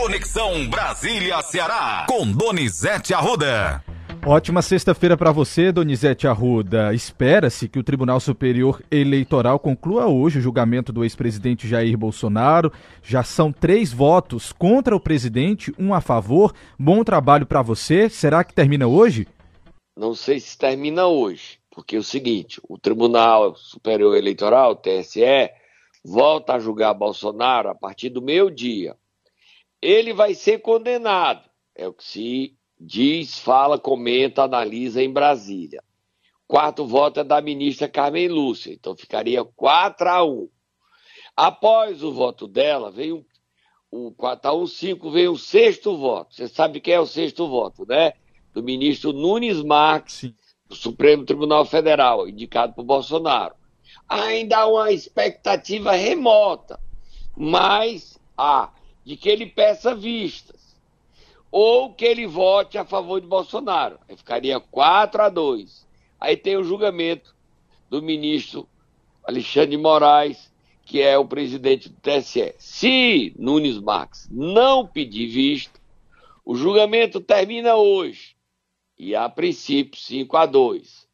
Conexão Brasília-Ceará, com Donizete Arruda. Ótima sexta-feira para você, Donizete Arruda. Espera-se que o Tribunal Superior Eleitoral conclua hoje o julgamento do ex-presidente Jair Bolsonaro. Já são três votos contra o presidente, um a favor. Bom trabalho para você. Será que termina hoje? Não sei se termina hoje, porque é o seguinte: o Tribunal Superior Eleitoral, TSE, volta a julgar Bolsonaro a partir do meio dia. Ele vai ser condenado. É o que se diz, fala, comenta, analisa em Brasília. Quarto voto é da ministra Carmen Lúcia, então ficaria 4 a 1. Após o voto dela, veio o 4 a 1, 5, veio o sexto voto. Você sabe quem é o sexto voto, né? Do ministro Nunes Marques, Sim. do Supremo Tribunal Federal, indicado por Bolsonaro. Ainda há uma expectativa remota, mas há, de que ele peça vistas ou que ele vote a favor de Bolsonaro. Aí ficaria 4 a 2. Aí tem o julgamento do ministro Alexandre de Moraes, que é o presidente do TSE. Se Nunes Marques não pedir visto, o julgamento termina hoje. E a princípio 5 a 2.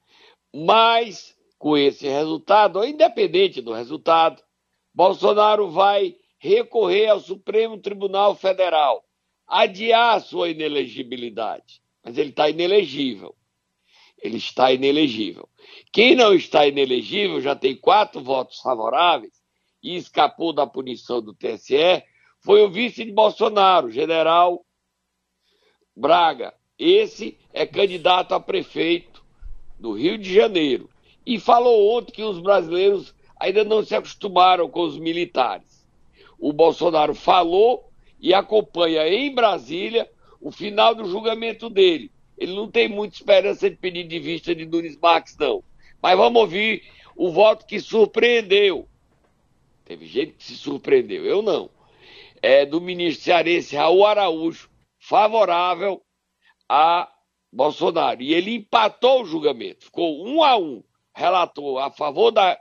Mas com esse resultado, independente do resultado, Bolsonaro vai recorrer ao Supremo Tribunal Federal adiar sua inelegibilidade. Mas ele está inelegível. Ele está inelegível. Quem não está inelegível já tem quatro votos favoráveis e escapou da punição do TSE foi o vice de Bolsonaro, general Braga. Esse é candidato a prefeito do Rio de Janeiro. E falou ontem que os brasileiros ainda não se acostumaram com os militares. O Bolsonaro falou e acompanha em Brasília o final do julgamento dele. Ele não tem muita esperança de pedir de vista de Nunes Marques, não. Mas vamos ouvir o voto que surpreendeu. Teve gente que se surpreendeu, eu não. É do ministro cearense Raul Araújo, favorável a Bolsonaro. E ele empatou o julgamento, ficou um a um. Relator a favor da,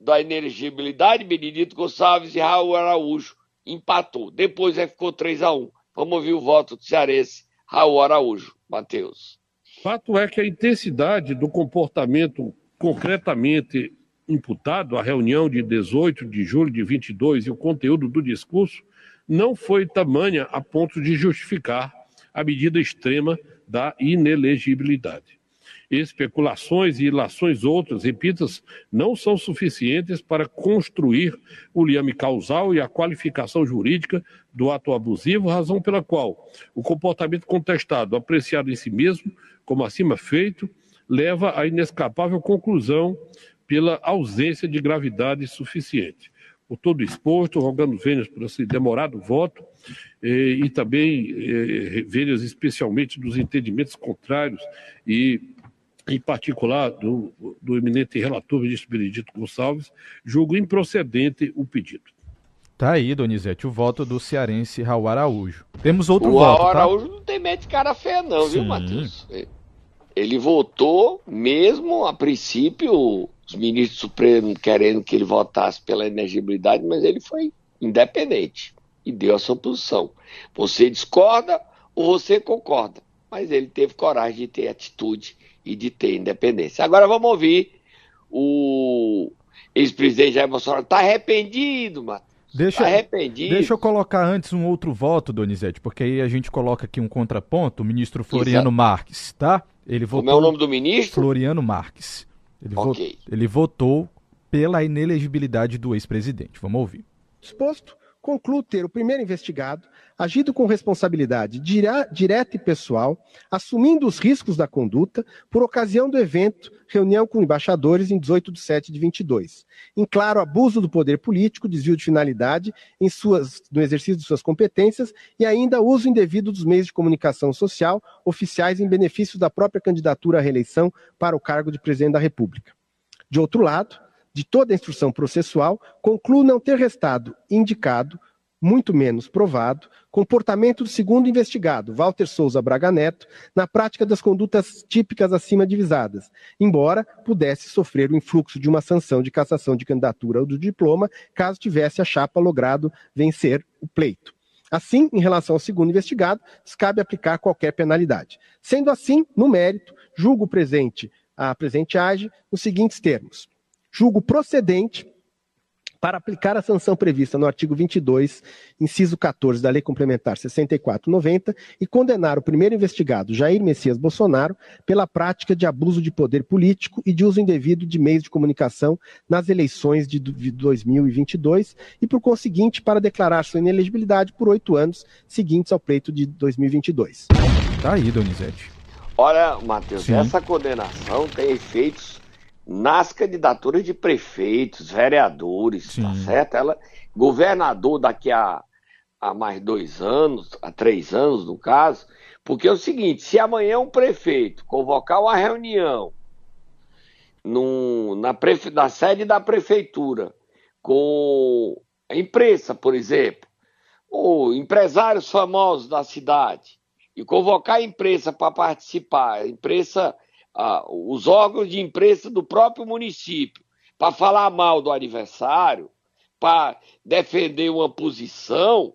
da inelegibilidade, Benedito Gonçalves e Raul Araújo empatou. Depois é, ficou 3 a 1 Vamos ouvir o voto do cearense Raul Araújo. Matheus. Fato é que a intensidade do comportamento concretamente imputado à reunião de 18 de julho de 22 e o conteúdo do discurso não foi tamanha a ponto de justificar a medida extrema da inelegibilidade especulações e ilações outras, repitas, não são suficientes para construir o liame causal e a qualificação jurídica do ato abusivo, razão pela qual o comportamento contestado, apreciado em si mesmo, como acima feito, leva à inescapável conclusão pela ausência de gravidade suficiente. Por todo exposto, rogando vênias por esse demorado voto eh, e também eh, vênias especialmente dos entendimentos contrários e em particular do, do eminente relator ministro Benedito Gonçalves, julgo improcedente o pedido. Tá aí, Donizete, o voto do cearense Raul Araújo. Temos outro o voto, O tá? Araújo não tem medo de cara feia não, Sim. viu, Matheus? Ele votou, mesmo a princípio, os ministros supremos querendo que ele votasse pela inegibilidade, mas ele foi independente e deu a sua posição. Você discorda ou você concorda, mas ele teve coragem de ter atitude e de ter independência. Agora vamos ouvir o ex-presidente Jair Bolsonaro. Está arrependido, Matheus. Deixa, tá arrependido. deixa eu colocar antes um outro voto, Donizete, porque aí a gente coloca aqui um contraponto, o ministro Floriano Exato. Marques, tá? Ele votou, Como é o nome do ministro? Floriano Marques. Ele, okay. votou, ele votou pela inelegibilidade do ex-presidente. Vamos ouvir. Exposto, concluo ter o primeiro investigado agido com responsabilidade direta e pessoal, assumindo os riscos da conduta, por ocasião do evento, reunião com embaixadores em 18 de 7 de 22. Em claro abuso do poder político, desvio de finalidade em suas, no exercício de suas competências e ainda uso indevido dos meios de comunicação social oficiais em benefício da própria candidatura à reeleição para o cargo de presidente da República. De outro lado, de toda a instrução processual, concluo não ter restado indicado muito menos provado, comportamento do segundo investigado, Walter Souza Braga Neto, na prática das condutas típicas acima divisadas, embora pudesse sofrer o influxo de uma sanção de cassação de candidatura ou do diploma, caso tivesse a chapa logrado vencer o pleito. Assim, em relação ao segundo investigado, cabe aplicar qualquer penalidade. Sendo assim, no mérito, julgo presente a presente age nos seguintes termos: julgo procedente para aplicar a sanção prevista no artigo 22, inciso 14 da Lei Complementar 6490 e condenar o primeiro investigado, Jair Messias Bolsonaro, pela prática de abuso de poder político e de uso indevido de meios de comunicação nas eleições de 2022 e, por conseguinte, para declarar sua inelegibilidade por oito anos seguintes ao pleito de 2022. Tá aí, Donizete. Olha, Matheus, essa condenação tem efeitos nas candidaturas de prefeitos, vereadores, tá Sim. tá certo? Ela, governador daqui a, a mais dois anos, a três anos no caso, porque é o seguinte, se amanhã um prefeito convocar uma reunião num, na, prefe, na sede da prefeitura com a imprensa, por exemplo, ou empresários famosos da cidade, e convocar a imprensa para participar, a imprensa ah, os órgãos de imprensa do próprio município para falar mal do adversário, para defender uma posição,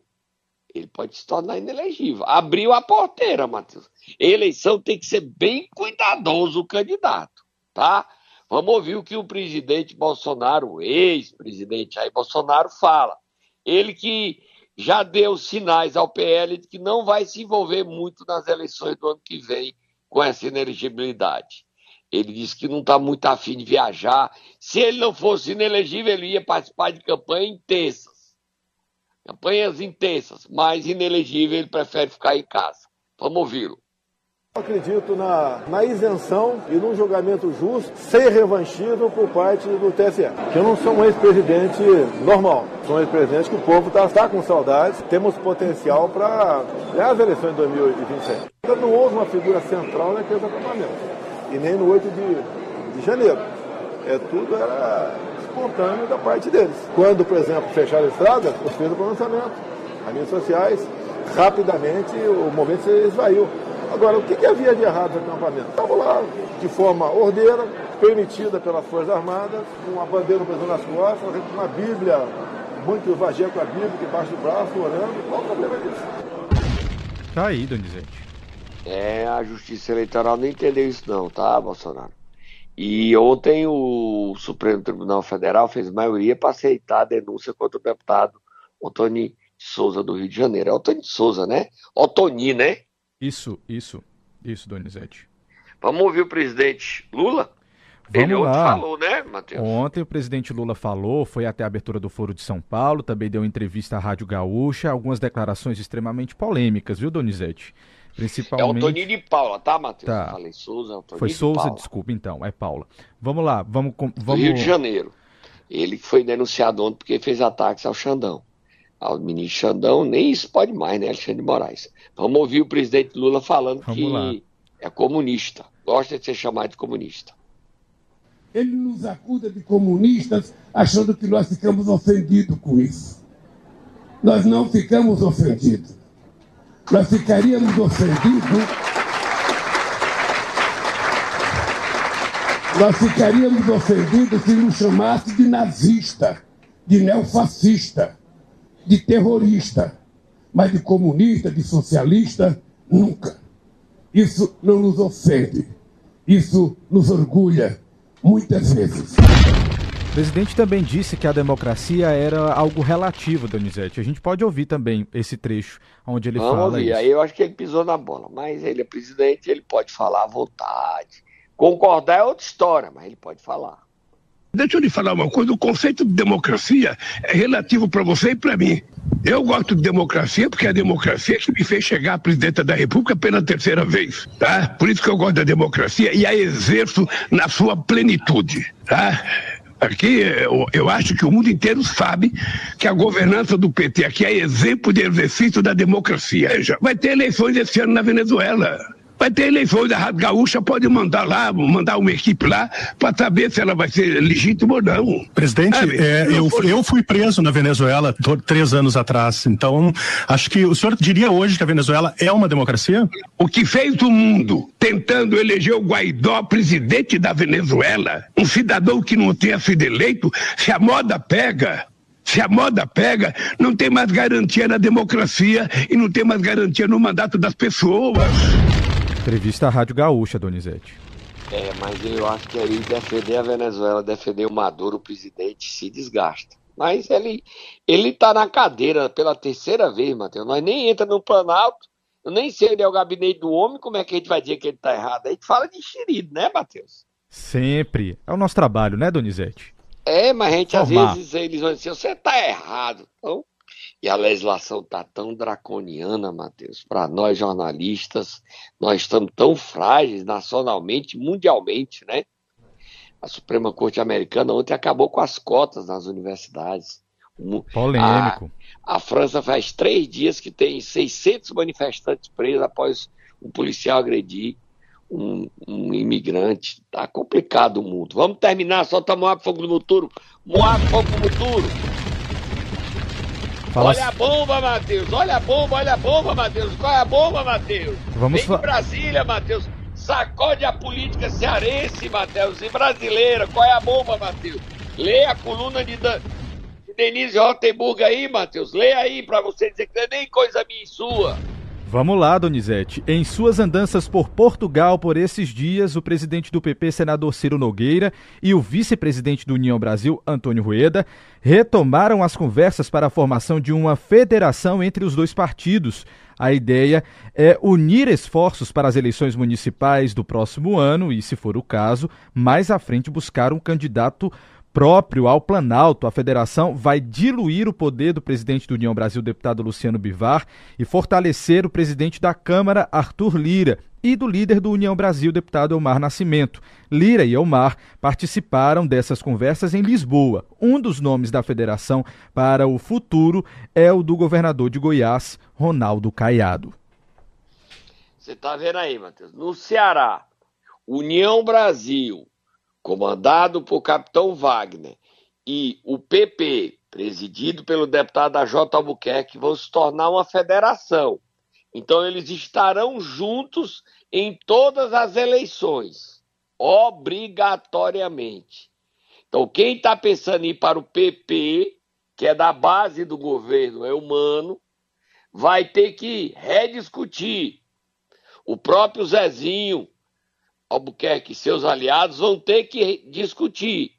ele pode se tornar inelegível. Abriu a porteira, Matheus. Eleição tem que ser bem cuidadoso o candidato, tá? Vamos ouvir o que o presidente Bolsonaro, o ex-presidente Jair Bolsonaro, fala. Ele que já deu sinais ao PL de que não vai se envolver muito nas eleições do ano que vem com essa inelegibilidade. Ele disse que não está muito afim de viajar. Se ele não fosse inelegível, ele ia participar de campanhas intensas. Campanhas intensas, mas inelegível, ele prefere ficar em casa. Vamos ouvi-lo. Acredito na, na, isenção e num julgamento justo, sem revanchismo por parte do TSE. Eu não sou um ex-presidente normal, sou um ex-presidente que o povo está tá com saudades, temos potencial para ganhar as eleições de 2026. Não houve uma figura central naqueles acampamentos, e nem no 8 de, de janeiro. É, tudo era espontâneo da parte deles. Quando, por exemplo, fecharam a estrada, eu fiz o pronunciamento, as mídias sociais, rapidamente o movimento se esvaiu. Agora, o que, que havia de errado no acampamento? Estava lá de forma ordeira, permitida pelas Forças Armadas, com uma bandeira no Brasil nas costas, com uma Bíblia, muito evangélico com a Bíblia debaixo do braço, orando. Qual o problema disso? Tá aí, Donizete. É, a Justiça Eleitoral não entendeu isso não, tá, Bolsonaro? E ontem o Supremo Tribunal Federal fez maioria para aceitar a denúncia contra o deputado Otoni Souza do Rio de Janeiro. É Otoni Souza, né? Otoni, né? Isso, isso, isso, Donizete. Vamos ouvir o presidente Lula? Vamos Ele lá. falou, né, Matheus? Ontem o presidente Lula falou, foi até a abertura do Foro de São Paulo, também deu entrevista à Rádio Gaúcha, algumas declarações extremamente polêmicas, viu, Donizete? Principalmente... É o Toninho de Paula, tá, Matheus? Tá. Falei Souza, é Foi Souza, Paula. desculpa, então, é Paula. Vamos lá, vamos... vamos... Rio de Janeiro. Ele foi denunciado ontem porque fez ataques ao Xandão ao ministro Xandão, nem isso pode mais, né, Alexandre de Moraes. Vamos ouvir o presidente Lula falando Vamos que lá. é comunista, gosta de ser chamado de comunista. Ele nos acusa de comunistas, achando que nós ficamos ofendidos com isso. Nós não ficamos ofendidos. Nós ficaríamos ofendidos. Nós ficaríamos ofendidos se nos chamasse de nazista, de neofascista de terrorista, mas de comunista, de socialista, nunca. Isso não nos ofende, isso nos orgulha, muitas vezes. O presidente também disse que a democracia era algo relativo, Donizete. A gente pode ouvir também esse trecho onde ele Vamos fala ouvir. isso. Aí eu acho que ele pisou na bola, mas ele é presidente, ele pode falar à vontade. Concordar é outra história, mas ele pode falar. Deixa eu lhe falar uma coisa: o conceito de democracia é relativo para você e para mim. Eu gosto de democracia porque é a democracia que me fez chegar a presidente da República pela terceira vez, tá? Por isso que eu gosto da democracia e a exerço na sua plenitude, tá? Aqui eu, eu, acho que o mundo inteiro sabe que a governança do PT aqui é exemplo de exercício da democracia. Vai ter eleições esse ano na Venezuela. Vai ter eleições da Rádio Gaúcha, pode mandar lá, mandar uma equipe lá para saber se ela vai ser legítima ou não. Presidente, é, eu, eu fui preso na Venezuela três anos atrás, então acho que o senhor diria hoje que a Venezuela é uma democracia? O que fez o mundo tentando eleger o Guaidó presidente da Venezuela, um cidadão que não tenha sido eleito, se a moda pega, Se a moda pega, não tem mais garantia na democracia e não tem mais garantia no mandato das pessoas. Entrevista à Rádio Gaúcha, Donizete. É, mas eu acho que aí defender a Venezuela, defender o Maduro, o presidente, se desgasta. Mas ele, ele tá na cadeira pela terceira vez, Matheus. Nós nem entra no Planalto, eu nem sei onde é o gabinete do homem, como é que a gente vai dizer que ele tá errado? A gente fala de xerido, né, Matheus? Sempre. É o nosso trabalho, né, Donizete? É, mas a gente Formar. às vezes eles vão dizer, você tá errado. Então, e a legislação tá tão draconiana, Matheus, para nós jornalistas, nós estamos tão frágeis nacionalmente, mundialmente, né? A Suprema Corte Americana ontem acabou com as cotas nas universidades. Polêmico. A, a França faz três dias que tem 600 manifestantes presos após um policial agredir um, um, imigrante. Tá complicado o mundo. Vamos terminar, solta Moab Fogo no Muturo. Moab Fogo no Muturo. Fala olha a bomba, Matheus. Olha a bomba, olha a bomba, Matheus. Qual é a bomba, Matheus? Vamos Vem de Brasília, Matheus. Sacode a política cearense, Matheus, e brasileira. Qual é a bomba, Matheus? Leia a coluna de, Dan... de Denise Rottenburg aí, Matheus. Leia aí pra você dizer que não é nem coisa minha e sua. Vamos lá, Donizete. Em suas andanças por Portugal por esses dias, o presidente do PP, senador Ciro Nogueira, e o vice-presidente do União Brasil, Antônio Rueda, retomaram as conversas para a formação de uma federação entre os dois partidos. A ideia é unir esforços para as eleições municipais do próximo ano e, se for o caso, mais à frente buscar um candidato próprio ao Planalto, a federação vai diluir o poder do presidente do União Brasil, deputado Luciano Bivar, e fortalecer o presidente da Câmara, Arthur Lira, e do líder do União Brasil, deputado Elmar Nascimento. Lira e Elmar participaram dessas conversas em Lisboa. Um dos nomes da federação para o futuro é o do governador de Goiás, Ronaldo Caiado. Você está vendo aí, Matheus? No Ceará, União Brasil, comandado por capitão Wagner, e o PP, presidido pelo deputado AJ Albuquerque, vão se tornar uma federação. Então, eles estarão juntos em todas as eleições, obrigatoriamente. Então, quem está pensando em ir para o PP, que é da base do governo, é humano, vai ter que rediscutir. O próprio Zezinho, Albuquerque e seus aliados vão ter que discutir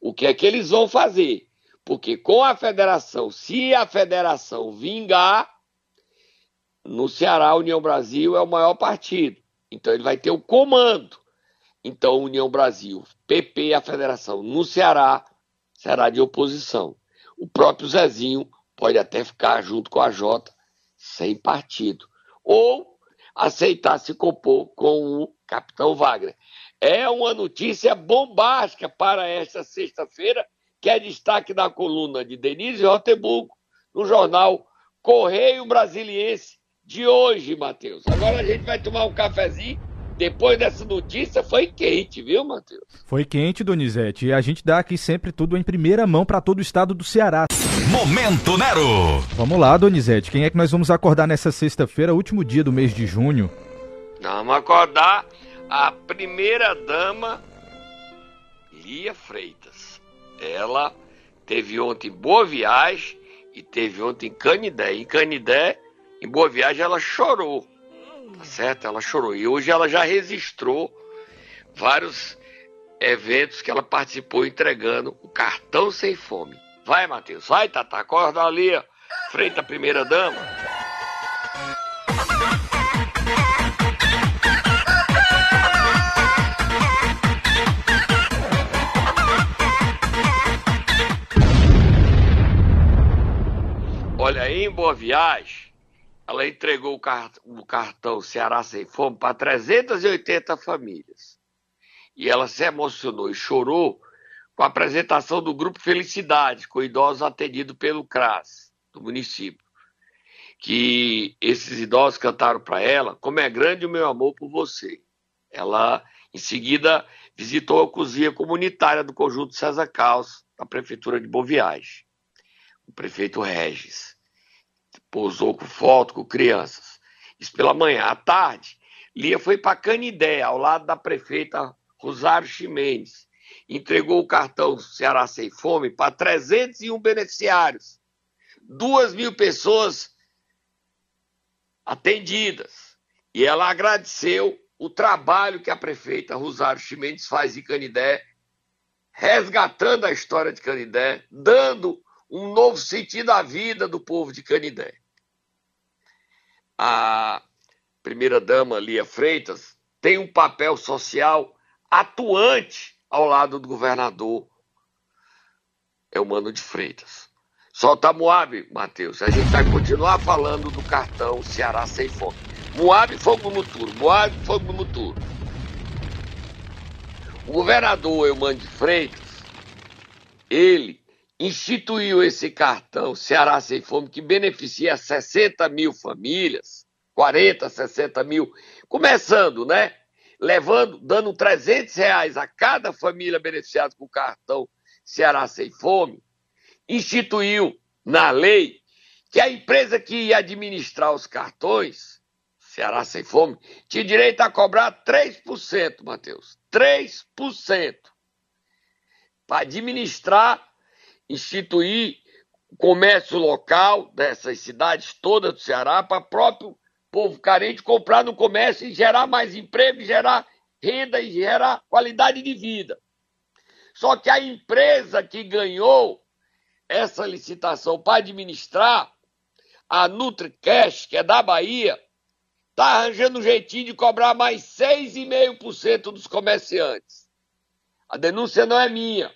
o que é que eles vão fazer. Porque com a federação, se a federação vingar, no Ceará, a União Brasil é o maior partido. Então ele vai ter o comando. Então, União Brasil, PP, a federação no Ceará será de oposição. O próprio Zezinho pode até ficar junto com a Jota sem partido. Ou aceitar se compor com o capitão Wagner. É uma notícia bombástica para esta sexta-feira, que é destaque na coluna de Denise Roteburgo, no jornal Correio Brasiliense de hoje, Matheus. Agora a gente vai tomar um cafezinho. Depois dessa notícia, foi quente, viu, Matheus? Foi quente, Donizete. E a gente dá aqui sempre tudo em primeira mão para todo o estado do Ceará. Momento Nero! Vamos lá, Donizete. Quem é que nós vamos acordar nessa sexta-feira, último dia do mês de junho? Vamos acordar a primeira dama Lia Freitas. Ela teve ontem Boa Viagem e teve ontem em Canidé. Em Canidé, em Boa Viagem, ela chorou. Tá certo? Ela chorou. E hoje ela já registrou vários eventos que ela participou entregando o cartão sem fome. Vai, Matheus. Vai, Tata. Acorda ali, frente à primeira dama. Olha, aí em Boa Viagem, ela entregou o, o cartão Ceará Sem Fome para 380 famílias. E ela se emocionou e chorou com a apresentação do Grupo Felicidade, com idosos atendidos pelo CRAS, do município. Que esses idosos cantaram para ela, como é grande o meu amor por você. Ela, em seguida, visitou a cozinha comunitária do Conjunto César Caos, da Prefeitura de Boa Viagem. O prefeito Regis pousou com foto com crianças. Isso pela manhã. À tarde, Lia foi para Canidé, ao lado da prefeita Rosário Ximenes, entregou o cartão Ceará Sem Fome para 301 beneficiários, duas mil pessoas atendidas. E ela agradeceu o trabalho que a prefeita Rosário Chimenez faz em Canidé, resgatando a história de Canidé, dando um novo sentido à vida do povo de Canidé. A primeira-dama Lia Freitas tem um papel social atuante ao lado do governador é o Mano de Freitas. Solta Moab, Matheus. A gente vai continuar falando do cartão Ceará sem fome. Moab, fogo no muturo. Moab, fogo no muturo. O governador Eumano de Freitas, ele instituiu esse cartão Ceará Sem Fome, que beneficia 60 mil famílias, 40, 60 mil, começando, né? levando, dando 300 reais a cada família beneficiada com o cartão Ceará Sem Fome, instituiu na lei que a empresa que ia administrar os cartões, Ceará Sem Fome, tinha direito a cobrar 3%, Matheus. 3%. Para administrar, instituir o comércio local dessas cidades todas do Ceará para próprio povo carente comprar no comércio e gerar mais emprego, gerar renda e gerar qualidade de vida. Só que a empresa que ganhou essa licitação para administrar, a NutriCash, que é da Bahia, está arranjando um jeitinho de cobrar mais 6,5% dos comerciantes. A denúncia não é minha.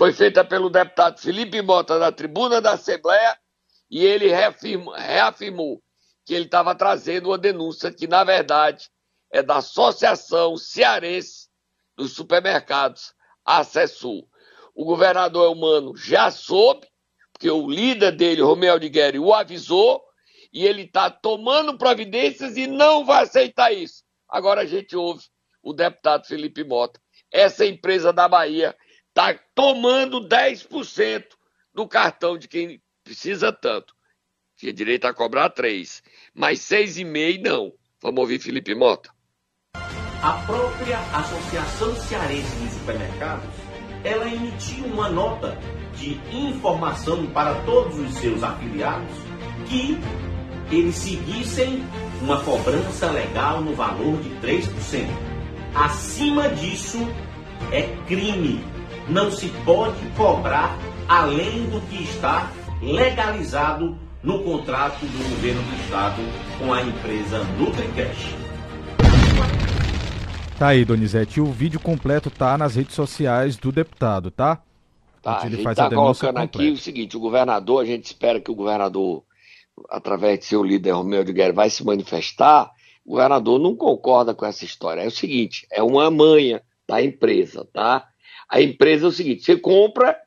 Foi feita pelo deputado Felipe Mota na tribuna da Assembleia e ele reafirmou, que ele estava trazendo uma denúncia que, na verdade, é da Associação Cearense dos Supermercados, a O governador Humano já soube, porque o líder dele, Romeu Guerre, o avisou, e ele está tomando providências e não vai aceitar isso. Agora a gente ouve o deputado Felipe Mota. Essa empresa da Bahia está tomando 10% do cartão de quem precisa tanto. Tinha direito a cobrar 3 mas seis e meio não. Vamos ouvir Felipe Mota. A própria Associação Cearense de Supermercados, ela emitiu uma nota de informação para todos os seus afiliados que eles seguissem uma cobrança legal no valor de 3%. Acima disso é crime. Não se pode cobrar além do que está legalizado no contrato do governo do estado com a empresa NutriCash. Tá aí, Donizete. O vídeo completo tá nas redes sociais do deputado, tá? Tá, a gente está colocando aqui o seguinte, o governador, a gente espera que o governador, através de seu líder Romeu de Guerra, vai se manifestar. O governador não concorda com essa história. É o seguinte, é uma manha da empresa, tá? A empresa é o seguinte, você compra,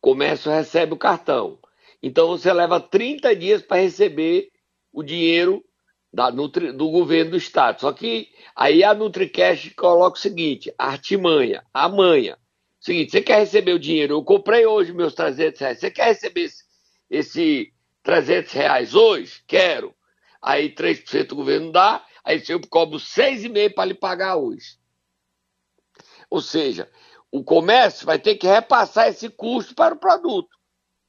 comércio recebe o cartão. Então você leva 30 dias para receber o dinheiro da Nutri, do governo do estado. Só que aí a NutriCash coloca o seguinte: artimanha, a manha. Seguinte, você quer receber o dinheiro? Eu comprei hoje meus 300 reais. Você quer receber esse, esse 300 reais hoje? Quero. Aí 3% o governo dá, aí eu cobro 6,5% para lhe pagar hoje. Ou seja, o comércio vai ter que repassar esse custo para o produto.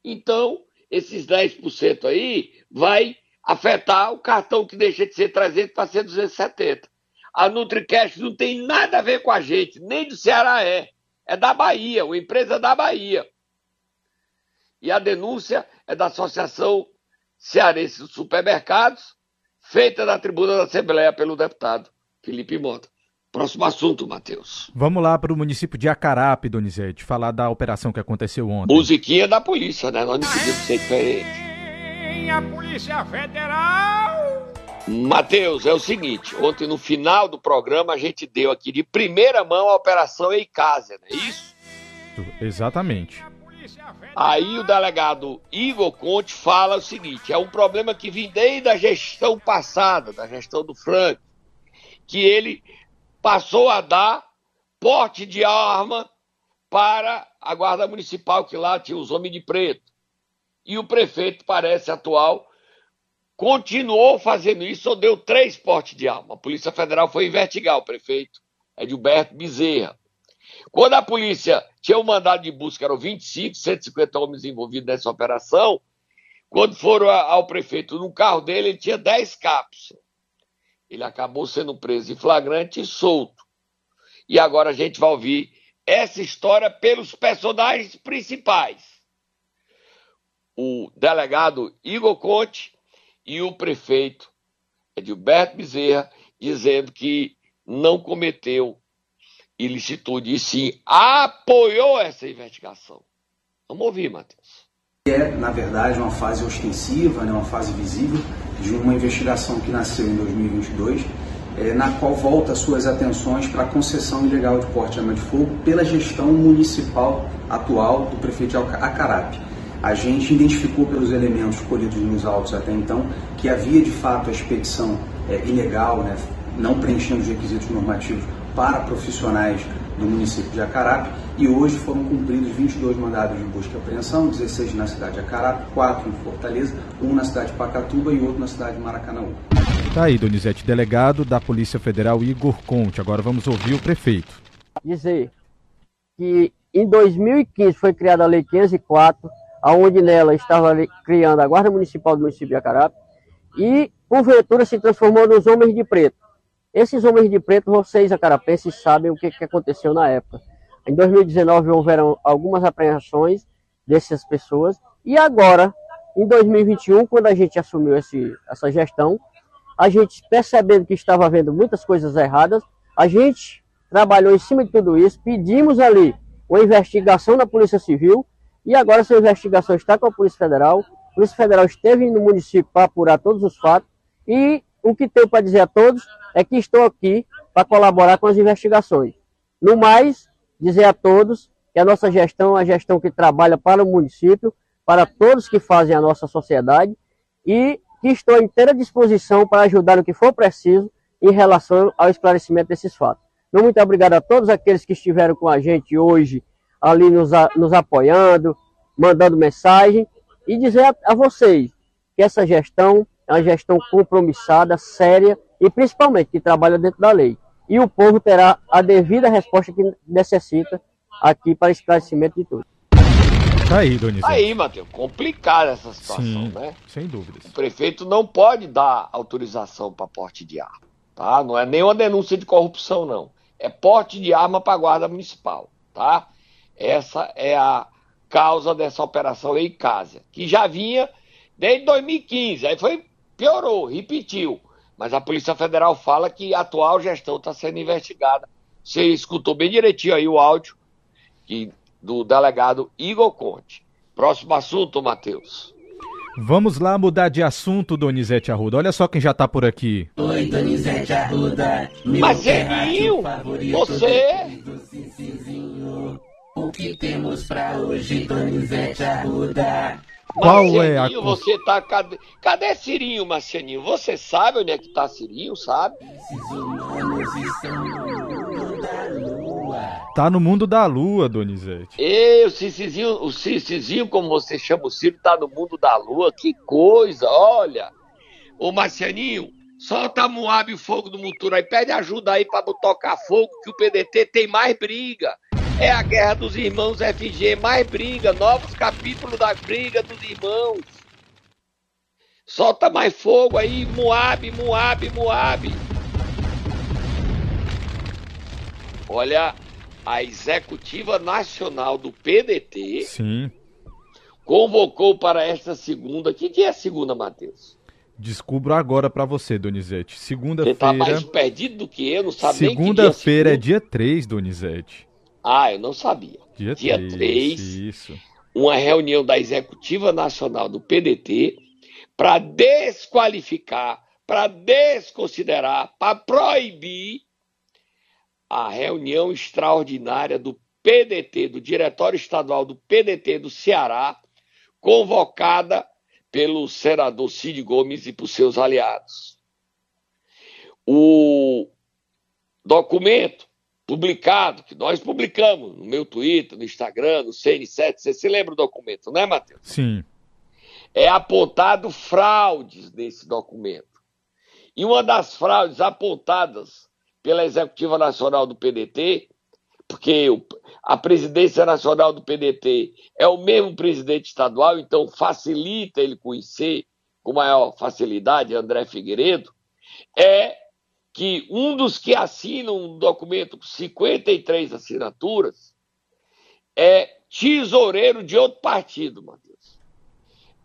Então, esses 10% aí vai afetar o cartão que deixa de ser 300 para ser 270. A NutriCash não tem nada a ver com a gente, nem do Ceará é. É da Bahia, uma empresa da Bahia. E a denúncia é da Associação Cearense dos Supermercados, feita na tribuna da Assembleia pelo deputado Felipe Mota. Próximo assunto, Matheus. Vamos lá para o município de Acarape, Donizete, falar da operação que aconteceu ontem. Musiquinha da polícia, né? Nós não podíamos ser diferente. A Polícia Federal! Matheus, é o seguinte, ontem no final do programa a gente deu aqui de primeira mão a operação Eicasa, não é isso? Exatamente. Aí o delegado Igor Conte fala o seguinte, é um problema que vem desde a gestão passada, da gestão do Frank, que ele passou a dar porte de arma para a Guarda Municipal, que lá tinha os homens de preto. E o prefeito, parece atual, continuou fazendo isso, ou deu três portes de arma. A Polícia Federal foi investigar o prefeito Edilberto Bezerra. Quando a polícia tinha um mandado de busca, eram 25, 150 homens envolvidos nessa operação. Quando foram ao prefeito no carro dele, ele tinha 10 cápsulas. Ele acabou sendo preso em flagrante e solto. E agora a gente vai ouvir essa história pelos personagens principais. O delegado Igor Conte e o prefeito Edilberto Bezerra, dizendo que não cometeu ilicitude, e sim apoiou essa investigação. Vamos ouvir, Matheus. É, na verdade, uma fase ostensiva, né, uma fase visível de uma investigação que nasceu em 2022, é, na qual volta suas atenções para a concessão ilegal de porte de arma de fogo pela gestão municipal atual do prefeito Acarape. A gente identificou pelos elementos colhidos nos autos até então que havia de fato a expedição é, ilegal, né, não preenchendo os requisitos normativos para profissionais do município de Acarape e hoje foram cumpridos 22 mandados de busca e apreensão, 16 na cidade de Acarape, 4 em Fortaleza, um na cidade de Pacatuba e outro na cidade de Maracanaú. Tá aí, Donizete, delegado da Polícia Federal Igor Conte. Agora vamos ouvir o prefeito. Dizer que em 2015 foi criada a Lei 504, aonde nela estava criando a Guarda Municipal do município de Acarape, e porventura se transformou nos Homens de Preto. Esses Homens de Preto, vocês acarapenses sabem o que, que aconteceu na época. Em 2019 houveram algumas apreensões dessas pessoas, e agora, em 2021, quando a gente assumiu esse, essa gestão, a gente percebendo que estava havendo muitas coisas erradas, a gente trabalhou em cima de tudo isso, pedimos ali uma investigação da Polícia Civil e agora essa investigação está com a Polícia Federal. A Polícia Federal esteve no município para apurar todos os fatos e o que tenho para dizer a todos é que estou aqui para colaborar com as investigações. No mais, dizer a todos que a nossa gestão é uma gestão que trabalha para o município, para todos que fazem a nossa sociedade e que estou à inteira disposição para ajudar no que for preciso em relação ao esclarecimento desses fatos. Então, muito obrigado a todos aqueles que estiveram com a gente hoje, ali nos, nos apoiando, mandando mensagem, e dizer a, a vocês que essa gestão é uma gestão compromissada, séria e principalmente que trabalha dentro da lei. E o povo terá a devida resposta que necessita aqui para esclarecimento de tudo. Tá aí, Donizete. Tá aí, Matheus. Complicada essa situação, Sim, né? Sem dúvidas. O prefeito não pode dar autorização para porte de arma, tá? Não é nenhuma denúncia de corrupção, não. É porte de arma para a guarda municipal, tá? Essa é a causa dessa operação Eicásia, que já vinha desde 2015. Aí foi piorou, repetiu. Mas a Polícia Federal fala que a atual gestão está sendo investigada. Você escutou bem direitinho aí o áudio que do delegado Igor Conte. Próximo assunto, Matheus. Vamos lá mudar de assunto, Donizete Arruda. Olha só quem já tá por aqui. Oi, Donizete Arruda. Marcelinho, você... O que temos pra hoje, Donizete Arruda? Qual é a você tá cadê, cadê Cirinho, Marcelinho? Você sabe onde é que tá Cirinho, sabe? Esses humanos estão no mundo da lua. Tá no mundo da lua, Donizete. Ei, o Cicizinho, o Cicizinho, como você chama o Ciro, tá no mundo da lua. Que coisa, olha. Ô, Marcianinho, solta a Moab e o fogo do Mutura aí. Pede ajuda aí pra tocar fogo, que o PDT tem mais briga. É a guerra dos irmãos FG, mais briga, novos capítulos da briga dos irmãos. Solta mais fogo aí, Moab, Moab, Moab. Olha, a executiva nacional do PDT Sim. convocou para esta segunda. Que, que é segunda, Matheus? Descubro agora para você, Donizete. Você tá Segunda-feira. mais perdido do que eu, não sabe nem que dia Segunda-feira é segunda. dia 3, Donizete. Ah, eu não sabia. Dia, Dia 3. 3. Isso. uma reunião da executiva nacional do PDT para desqualificar, para desconsiderar, para proibir a reunião extraordinária do PDT, do Diretório Estadual do PDT do Ceará, convocada pelo senador Cid Gomes e por seus aliados. O documento publicado, que nós publicamos no meu Twitter, no Instagram, no CN7, você se lembra do documento, né, Matheus? Sim. é apontado fraudes nesse documento. E uma das fraudes apontadas pela Executiva Nacional do PDT, porque a presidência nacional do PDT é o mesmo presidente estadual, então facilita ele conhecer com maior facilidade André Figueiredo, é que um dos que assinam um documento com 53 assinaturas é tesoureiro de outro partido, Matheus.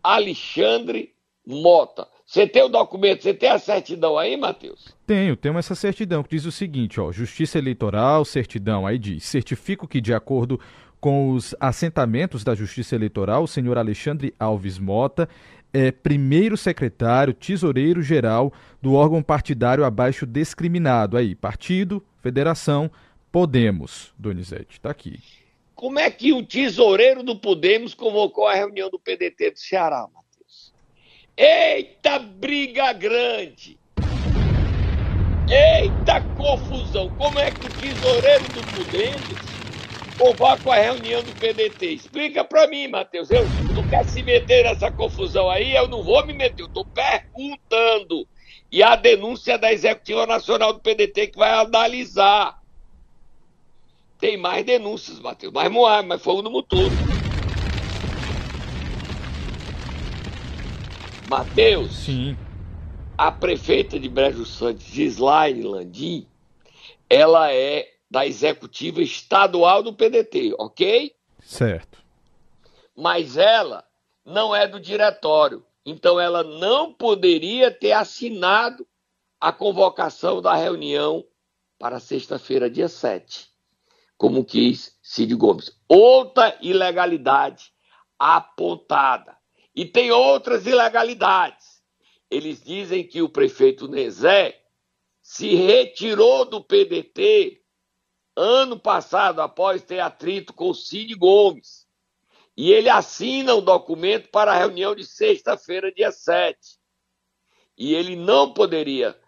Alexandre Mota. Você tem o documento, você tem a certidão aí, Matheus? Tenho, tenho essa certidão que diz o seguinte, ó, Justiça Eleitoral, certidão, aí diz, certifico que de acordo com os assentamentos da Justiça Eleitoral, o senhor Alexandre Alves Mota é primeiro secretário, tesoureiro geral do órgão partidário abaixo discriminado aí, partido, federação, Podemos, Donizete, está aqui. Como é que o tesoureiro do Podemos convocou a reunião do PDT do Ceará, Matheus? Eita briga grande! Eita confusão! Como é que o tesoureiro do Podemos convoca a reunião do PDT? Explica pra mim, Matheus. Eu não quero se meter nessa confusão aí, eu não vou me meter, eu tô perguntando. E a denúncia da Executiva Nacional do PDT que vai analisar. Tem mais denúncias, Matheus. Mais Moab, mais fogo no motor. Matheus. Sim. A prefeita de Brejo Santos, Gislaine Landim, ela é da executiva estadual do PDT, ok? Certo. Mas ela não é do diretório. Então ela não poderia ter assinado a convocação da reunião para sexta-feira, dia 7 como quis Cid Gomes. Outra ilegalidade apontada. E tem outras ilegalidades. Eles dizem que o prefeito Nezé se retirou do PDT ano passado, após ter atrito com o Cid Gomes. E ele assina o um documento para a reunião de sexta-feira, dia 7. E ele não poderia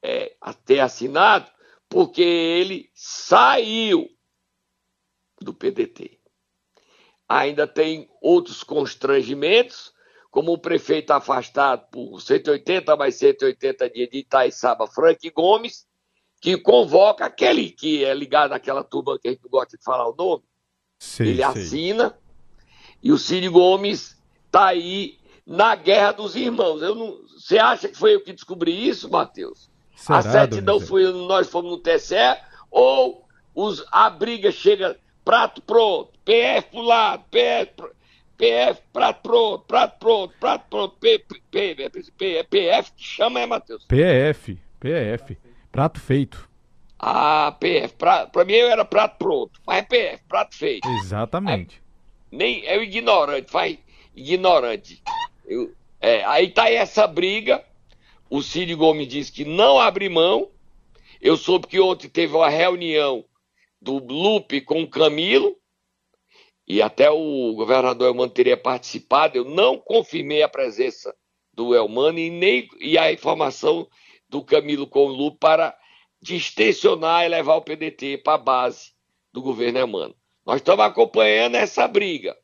é, ter assinado porque ele saiu do PDT. Ainda tem outros constrangimentos, como o prefeito afastado por 180 mais 180 dias de Itaiçaba, Frank Gomes, que convoca aquele que é ligado àquela turma que a gente não gosta de falar o nome. Sei, Ele sei. assina e o Cid Gomes está aí na guerra dos irmãos. Eu não... Você acha que foi eu que descobri isso, Matheus? Será, a certidão foi nós fomos no TSE ou os, a briga chega prato pronto, PF pro lado, PF, pro- PF, prato pronto, prato pronto, prato pronto, P, P, P, P, PF que chama é, Matheus? PF, PF, prato feito. Ah, PF, pra, pra mim eu era prato pronto, mas é PF, prato feito. Exatamente. Nem, é o ignorante, faz ignorante. Eu- é, aí tá aí essa briga, o Cid Gomes disse que não abre mão, eu soube que ontem teve uma reunião do Lupe com o Camilo, e até o governador Elmano teria participado, eu não confirmei a presença do Elmano e nem e a informação do Camilo Lupe para distensionar e levar o PDT para a base do governo Elmano. Nós estamos acompanhando essa briga.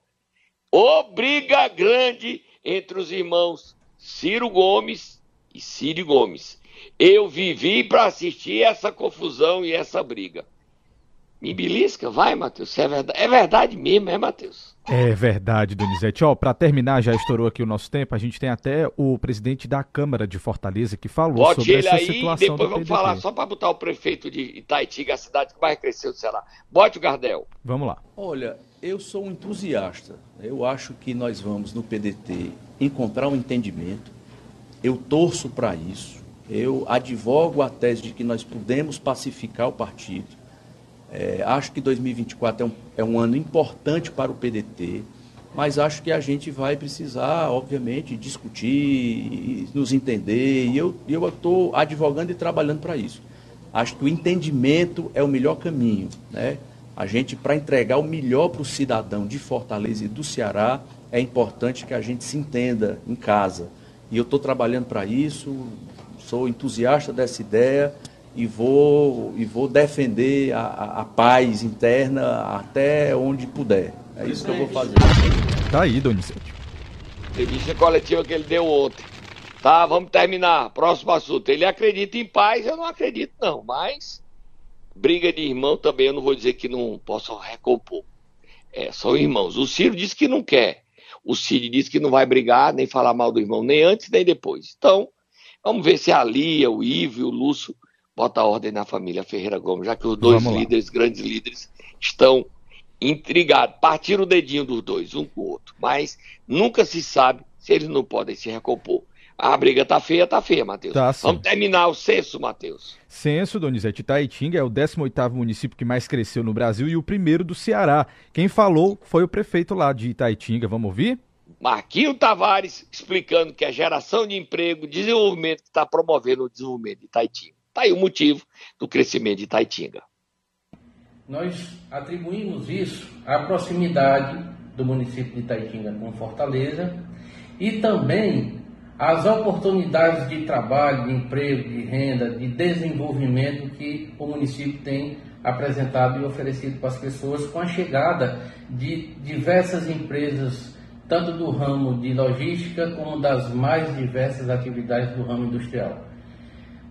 Ô briga grande entre os irmãos Ciro Gomes e Ciro Gomes. Eu vivi para assistir essa confusão e essa briga. Me belisca? Vai, Matheus. se É verdade, é verdade mesmo, é, Matheus? É verdade, Donizete. Ó, pra terminar, já estourou aqui o nosso tempo, a gente tem até o presidente da Câmara de Fortaleza que falou Bote sobre ele essa aí e situação depois vamos PDT. falar só para botar o prefeito de Itaitiga, a cidade que mais cresceu do Ceará. Bote o Gardel. Vamos lá. Olha, eu sou um entusiasta. Eu acho que nós vamos no PDT encontrar um entendimento. Eu torço para isso. Eu advogo a tese de que nós podemos pacificar o partido. É, acho que 2024 é um, é um ano importante para o PDT, mas acho que a gente vai precisar, obviamente, discutir, nos entender, e eu eu estou advogando e trabalhando para isso. Acho que o entendimento é o melhor caminho. Né? A gente, para entregar o melhor para o cidadão de Fortaleza e do Ceará, é importante que a gente se entenda em casa. E eu estou trabalhando para isso, sou entusiasta dessa ideia e vou, e vou defender a, a- a paz interna até onde puder. É isso que eu vou fazer. Tá aí, Donizete. Entrevista coletiva que ele deu ontem. Tá, vamos terminar. Próximo assunto. Ele acredita em paz, eu não acredito, não. Mas briga de irmão também eu não vou dizer que não posso recompor. É, são irmãos. O Ciro disse que não quer. O Cid disse que não vai brigar, nem falar mal do irmão, nem antes nem depois. Então, vamos ver se a Lia, o Ivo e o Lúcio botam ordem na família Ferreira Gomes, já que os dois líderes, grandes líderes, estão intrigados. Partiram o dedinho dos dois, um com o outro. Mas nunca se sabe se eles não podem se recompor. A briga tá feia, tá feia, Matheus. Tá, Vamos terminar o censo, Matheus. Censo, Donizete, Itaitinga é o 18º município que mais cresceu no Brasil e o primeiro do Ceará. Quem falou foi o prefeito lá de Itaitinga. Vamos ouvir? Marquinho Tavares explicando que a geração de emprego, desenvolvimento que está promovendo o desenvolvimento de Itaitinga. Está aí o motivo do crescimento de Itaitinga. Nós atribuímos isso à proximidade do município de Itaitinga com Fortaleza e também as oportunidades de trabalho, de emprego, de renda, de desenvolvimento que o município tem apresentado e oferecido para as pessoas com a chegada de diversas empresas, tanto do ramo de logística como das mais diversas atividades do ramo industrial.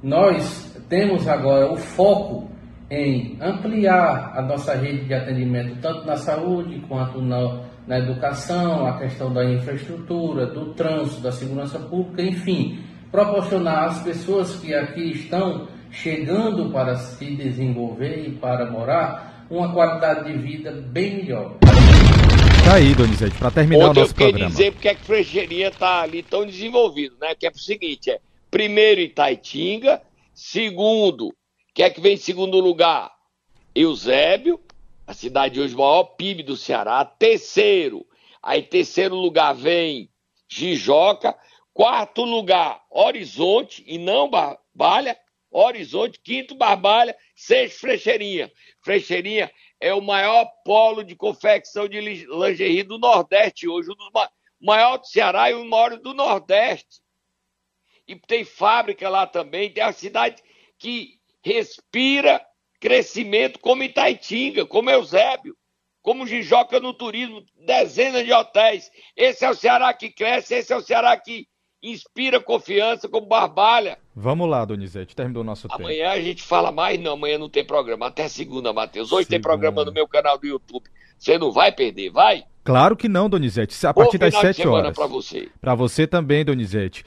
Nós temos agora o foco em ampliar a nossa rede de atendimento, tanto na saúde quanto na, na educação, a questão da infraestrutura, do trânsito, da segurança pública, enfim, proporcionar às pessoas que aqui estão chegando para se desenvolver e para morar uma qualidade de vida bem melhor. Tá aí, Donizete, para terminar Ontem o nosso eu queria programa. dizer porque é que está ali tão desenvolvido, né? Que é o seguinte, é primeiro Itaitinga, segundo, quem é que vem em segundo lugar? Eusébio, a cidade hoje maior PIB do Ceará. Terceiro, aí terceiro lugar vem Jijoca. Quarto lugar, Horizonte e não Barbalha. Horizonte, quinto Barbalha, sexto Frecheirinha. Frecheirinha é o maior polo de confecção de li- lingerie do Nordeste hoje, um dos ma- maior do Ceará e o maior do Nordeste. E tem fábrica lá também, tem a cidade que respira crescimento como Itaitinga, como Eusébio, como Jijoca no turismo, dezenas de hotéis. Esse é o Ceará que cresce, esse é o Ceará que inspira confiança, como Barbalha. Vamos lá, Donizete, terminou o nosso tempo. Amanhã a gente fala mais, não, amanhã não tem programa, até segunda, Matheus. Hoje tem programa no meu canal do YouTube. Você não vai perder, vai? Claro que não, Donizete. A Bom partir das final de 7 semana horas. pra você. Para você também, Donizete.